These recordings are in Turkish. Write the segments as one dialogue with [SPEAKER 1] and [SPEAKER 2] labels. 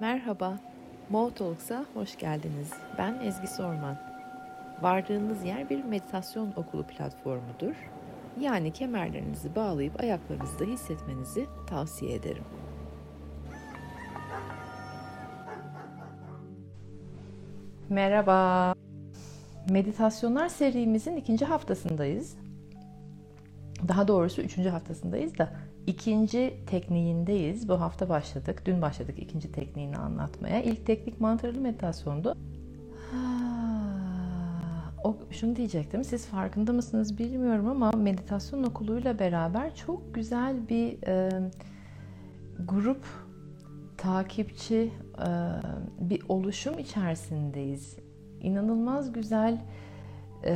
[SPEAKER 1] Merhaba, Mo Talks'a hoş geldiniz. Ben Ezgi Sorman. Vardığınız yer bir meditasyon okulu platformudur. Yani kemerlerinizi bağlayıp ayaklarınızda hissetmenizi tavsiye ederim. Merhaba. Meditasyonlar serimizin ikinci haftasındayız. Daha doğrusu üçüncü haftasındayız da ikinci tekniğindeyiz. Bu hafta başladık. Dün başladık ikinci tekniğini anlatmaya. İlk teknik mantralı meditasyondu. O, şunu diyecektim. Siz farkında mısınız bilmiyorum ama meditasyon okuluyla beraber çok güzel bir e, grup takipçi e, bir oluşum içerisindeyiz. İnanılmaz güzel e,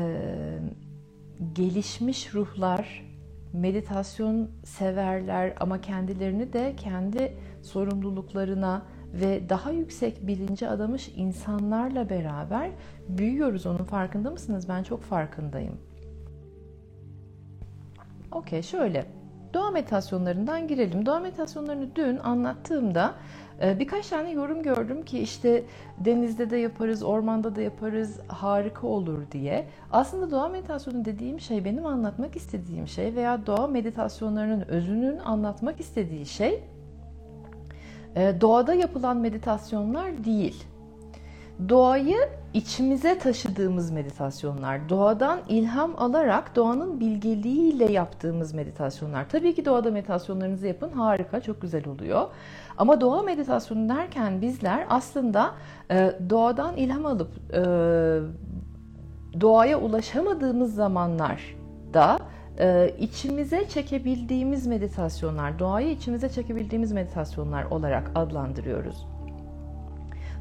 [SPEAKER 1] gelişmiş ruhlar, meditasyon severler ama kendilerini de kendi sorumluluklarına ve daha yüksek bilince adamış insanlarla beraber büyüyoruz. Onun farkında mısınız? Ben çok farkındayım. Okey şöyle. Doğa meditasyonlarından girelim. Doğa meditasyonlarını dün anlattığımda birkaç tane yorum gördüm ki işte denizde de yaparız, ormanda da yaparız, harika olur diye. Aslında doğa meditasyonu dediğim şey benim anlatmak istediğim şey veya doğa meditasyonlarının özünün anlatmak istediği şey e, doğada yapılan meditasyonlar değil. Doğayı içimize taşıdığımız meditasyonlar, doğadan ilham alarak doğanın bilgeliğiyle yaptığımız meditasyonlar. Tabii ki doğada meditasyonlarınızı yapın, harika, çok güzel oluyor. Ama doğa meditasyonu derken bizler aslında e, doğadan ilham alıp e, doğaya ulaşamadığımız zamanlarda e, içimize çekebildiğimiz meditasyonlar, doğayı içimize çekebildiğimiz meditasyonlar olarak adlandırıyoruz.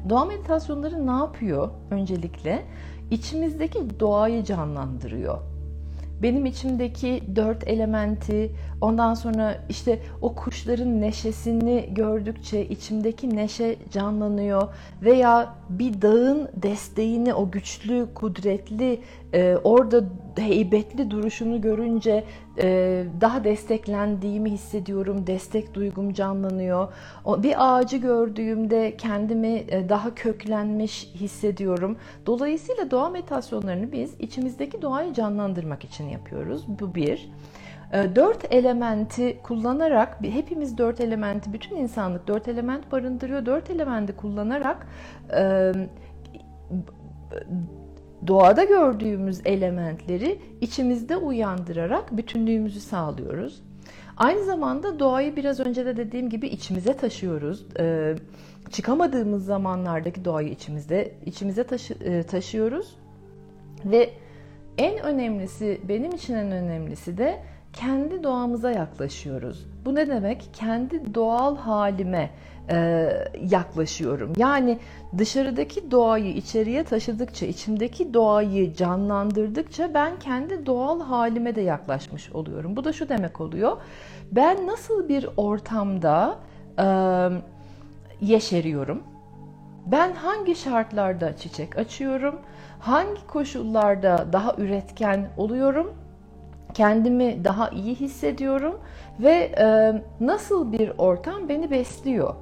[SPEAKER 1] Doğa meditasyonları ne yapıyor öncelikle? İçimizdeki doğayı canlandırıyor. Benim içimdeki dört elementi, ondan sonra işte o kuşların neşesini gördükçe içimdeki neşe canlanıyor veya bir dağın desteğini, o güçlü, kudretli, e, orada heybetli duruşunu görünce e, daha desteklendiğimi hissediyorum, destek duygum canlanıyor. Bir ağacı gördüğümde kendimi e, daha köklenmiş hissediyorum. Dolayısıyla doğa meditasyonlarını biz içimizdeki doğayı canlandırmak için yapıyoruz. Bu bir. E, dört elementi kullanarak, hepimiz dört elementi, bütün insanlık dört element barındırıyor. Dört elementi kullanarak doğada gördüğümüz elementleri içimizde uyandırarak bütünlüğümüzü sağlıyoruz. Aynı zamanda doğayı biraz önce de dediğim gibi içimize taşıyoruz. Ee, çıkamadığımız zamanlardaki doğayı içimizde içimize taşı, e, taşıyoruz. Ve en önemlisi, benim için en önemlisi de kendi doğamıza yaklaşıyoruz. Bu ne demek? Kendi doğal halime e, yaklaşıyorum. Yani dışarıdaki doğayı içeriye taşıdıkça, içimdeki doğayı canlandırdıkça ben kendi doğal halime de yaklaşmış oluyorum. Bu da şu demek oluyor. Ben nasıl bir ortamda e, yeşeriyorum? Ben hangi şartlarda çiçek açıyorum? Hangi koşullarda daha üretken oluyorum? kendimi daha iyi hissediyorum ve e, nasıl bir ortam beni besliyor.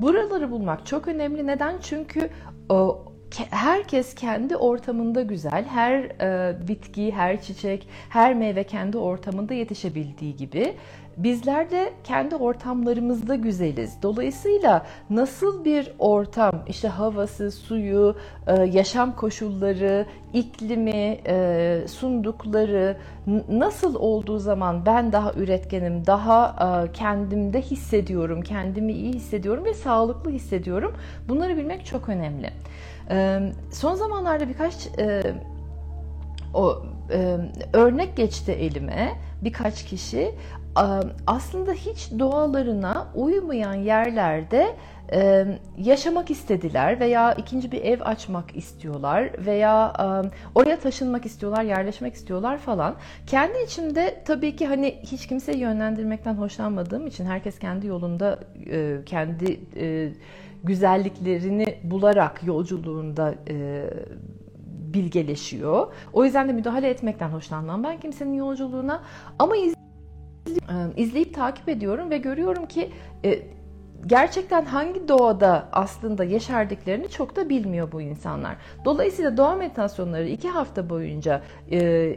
[SPEAKER 1] Buraları bulmak çok önemli. Neden? Çünkü o herkes kendi ortamında güzel. Her e, bitki, her çiçek, her meyve kendi ortamında yetişebildiği gibi bizler de kendi ortamlarımızda güzeliz. Dolayısıyla nasıl bir ortam, işte havası, suyu, e, yaşam koşulları, iklimi, e, sundukları nasıl olduğu zaman ben daha üretkenim, daha e, kendimde hissediyorum, kendimi iyi hissediyorum ve sağlıklı hissediyorum. Bunları bilmek çok önemli. Son zamanlarda birkaç o örnek geçti elime birkaç kişi aslında hiç doğalarına uymayan yerlerde yaşamak istediler veya ikinci bir ev açmak istiyorlar veya oraya taşınmak istiyorlar, yerleşmek istiyorlar falan. Kendi içimde tabii ki hani hiç kimseyi yönlendirmekten hoşlanmadığım için herkes kendi yolunda kendi güzelliklerini bularak yolculuğunda bilgeleşiyor. O yüzden de müdahale etmekten hoşlanmam ben kimsenin yolculuğuna ama iz, izleyip takip ediyorum ve görüyorum ki gerçekten hangi doğada aslında yeşerdiklerini çok da bilmiyor bu insanlar. Dolayısıyla doğa meditasyonları iki hafta boyunca e,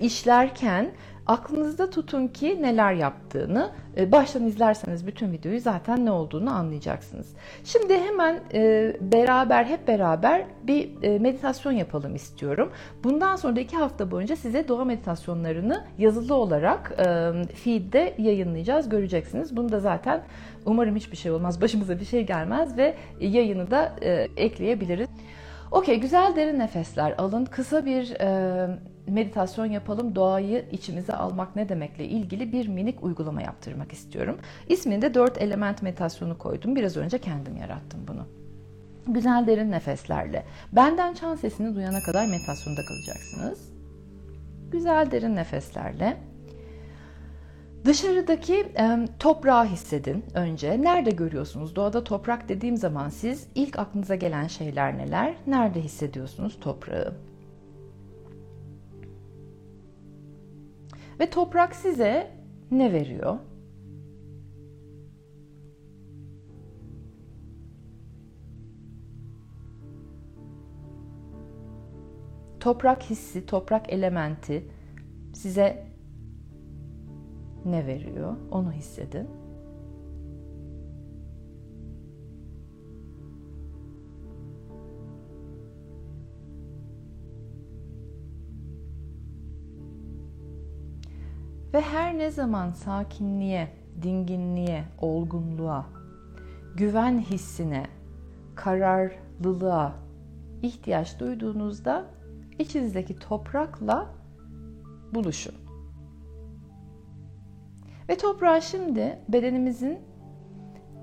[SPEAKER 1] işlerken aklınızda tutun ki neler yaptığını e, baştan izlerseniz bütün videoyu zaten ne olduğunu anlayacaksınız. Şimdi hemen e, beraber hep beraber bir e, meditasyon yapalım istiyorum. Bundan sonra iki hafta boyunca size doğa meditasyonlarını yazılı olarak feed'de yayınlayacağız. Göreceksiniz. Bunu da zaten umarım hiçbir şey olmaz. Başımıza bir şey gelmez ve yayını da ekleyebiliriz. Okey güzel derin nefesler alın. Kısa bir meditasyon yapalım, doğayı içimize almak ne demekle ilgili bir minik uygulama yaptırmak istiyorum. İsmini de 4 element meditasyonu koydum. Biraz önce kendim yarattım bunu. Güzel derin nefeslerle. Benden çan sesini duyana kadar meditasyonda kalacaksınız. Güzel derin nefeslerle. Dışarıdaki e, toprağı hissedin önce. Nerede görüyorsunuz? Doğada toprak dediğim zaman siz ilk aklınıza gelen şeyler neler? Nerede hissediyorsunuz toprağı? Ve toprak size ne veriyor? Toprak hissi, toprak elementi size ne veriyor? Onu hissedin. Ve her ne zaman sakinliğe, dinginliğe, olgunluğa, güven hissine, kararlılığa ihtiyaç duyduğunuzda içinizdeki toprakla buluşun. Ve toprağı şimdi bedenimizin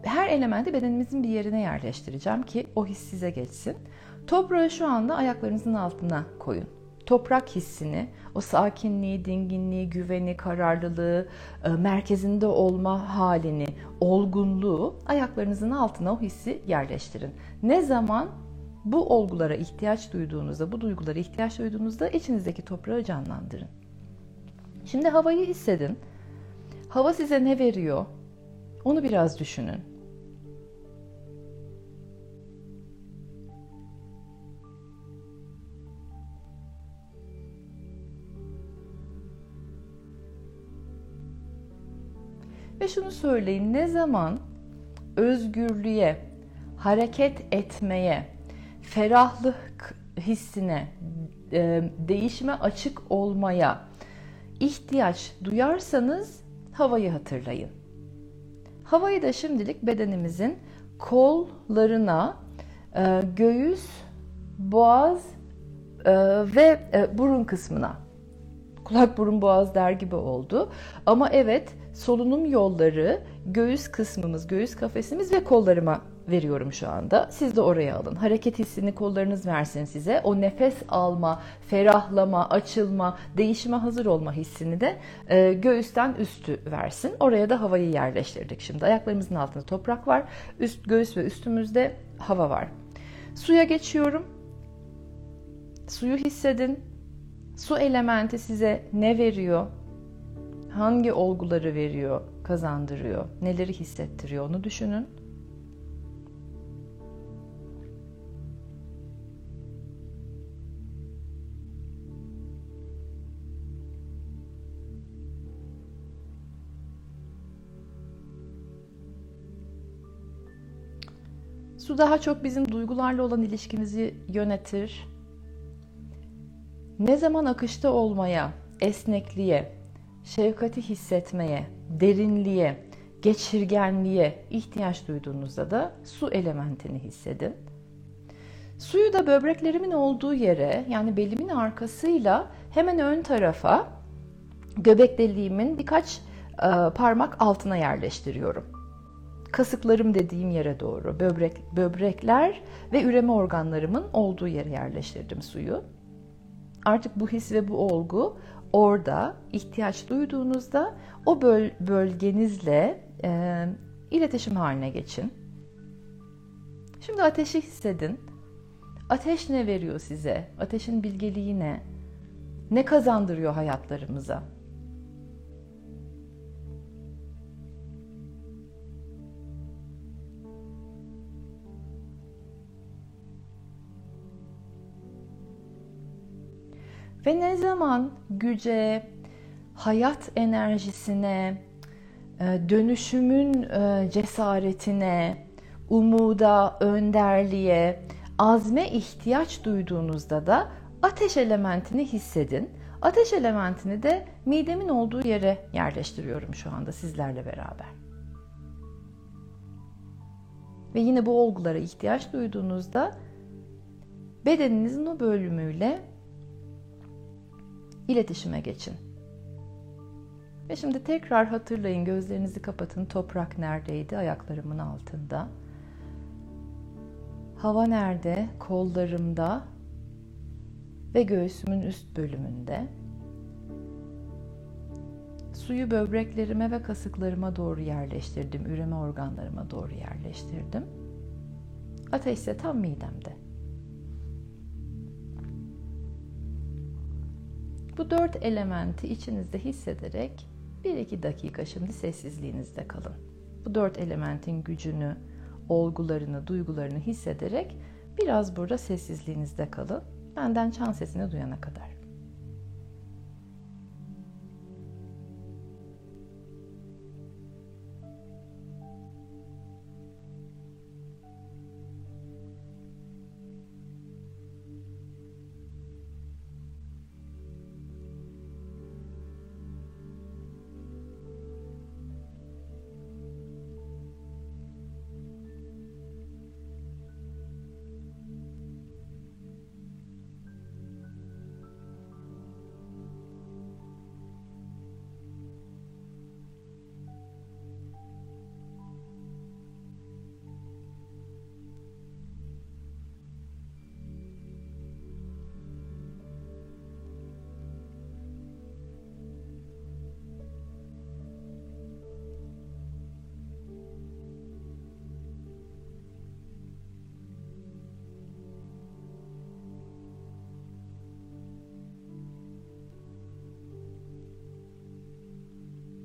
[SPEAKER 1] her elementi bedenimizin bir yerine yerleştireceğim ki o his size geçsin. Toprağı şu anda ayaklarınızın altına koyun toprak hissini, o sakinliği, dinginliği, güveni, kararlılığı, e, merkezinde olma halini, olgunluğu ayaklarınızın altına o hissi yerleştirin. Ne zaman bu olgulara ihtiyaç duyduğunuzda, bu duygulara ihtiyaç duyduğunuzda içinizdeki toprağı canlandırın. Şimdi havayı hissedin. Hava size ne veriyor? Onu biraz düşünün. Ve şunu söyleyin ne zaman özgürlüğe, hareket etmeye, ferahlık hissine, e, değişime açık olmaya ihtiyaç duyarsanız havayı hatırlayın. Havayı da şimdilik bedenimizin kollarına, e, göğüs, boğaz e, ve burun kısmına kulak burun boğaz der gibi oldu. Ama evet solunum yolları göğüs kısmımız, göğüs kafesimiz ve kollarıma veriyorum şu anda. Siz de oraya alın. Hareket hissini kollarınız versin size. O nefes alma, ferahlama, açılma, değişime hazır olma hissini de e, göğüsten üstü versin. Oraya da havayı yerleştirdik şimdi. Ayaklarımızın altında toprak var. Üst göğüs ve üstümüzde hava var. Suya geçiyorum. Suyu hissedin. Su elementi size ne veriyor? hangi olguları veriyor, kazandırıyor, neleri hissettiriyor onu düşünün. Su daha çok bizim duygularla olan ilişkimizi yönetir. Ne zaman akışta olmaya, esnekliğe, şefkati hissetmeye, derinliğe, geçirgenliğe ihtiyaç duyduğunuzda da su elementini hissedin. Suyu da böbreklerimin olduğu yere yani belimin arkasıyla hemen ön tarafa göbek deliğimin birkaç parmak altına yerleştiriyorum. Kasıklarım dediğim yere doğru böbrek böbrekler ve üreme organlarımın olduğu yere yerleştirdim suyu. Artık bu his ve bu olgu orada ihtiyaç duyduğunuzda o böl bölgenizle e, iletişim haline geçin. Şimdi ateşi hissedin. Ateş ne veriyor size? Ateşin bilgeliği ne? Ne kazandırıyor hayatlarımıza? Ve ne zaman güce, hayat enerjisine, e, dönüşümün e, cesaretine, umuda, önderliğe, azme ihtiyaç duyduğunuzda da ateş elementini hissedin. Ateş elementini de midemin olduğu yere yerleştiriyorum şu anda sizlerle beraber. Ve yine bu olgulara ihtiyaç duyduğunuzda bedeninizin o bölümüyle iletişime geçin. Ve şimdi tekrar hatırlayın, gözlerinizi kapatın. Toprak neredeydi? Ayaklarımın altında. Hava nerede? Kollarımda ve göğsümün üst bölümünde. Suyu böbreklerime ve kasıklarıma doğru yerleştirdim. Üreme organlarıma doğru yerleştirdim. Ateş ise tam midemde. Bu dört elementi içinizde hissederek 1-2 dakika şimdi sessizliğinizde kalın. Bu dört elementin gücünü, olgularını, duygularını hissederek biraz burada sessizliğinizde kalın. Benden çan sesini duyana kadar.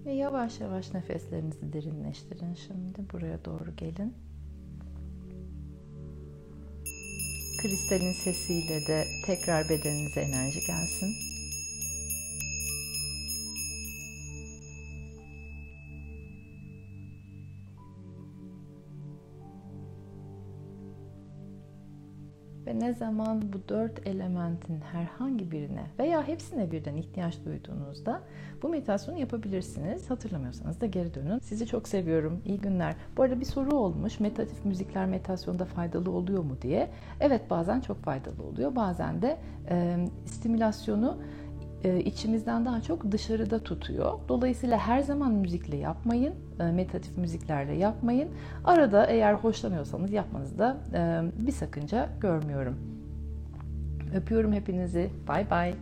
[SPEAKER 1] Ve yavaş yavaş nefeslerinizi derinleştirin şimdi. Buraya doğru gelin. Kristalin sesiyle de tekrar bedeninize enerji gelsin. Ve ne zaman bu dört elementin herhangi birine veya hepsine birden ihtiyaç duyduğunuzda bu meditasyonu yapabilirsiniz. Hatırlamıyorsanız da geri dönün. Sizi çok seviyorum. İyi günler. Bu arada bir soru olmuş. Meditatif müzikler meditasyonda faydalı oluyor mu diye. Evet bazen çok faydalı oluyor. Bazen de e, stimülasyonu içimizden daha çok dışarıda tutuyor. Dolayısıyla her zaman müzikle yapmayın, e, meditatif müziklerle yapmayın. Arada eğer hoşlanıyorsanız yapmanızda e, bir sakınca görmüyorum. Öpüyorum hepinizi. Bay bay.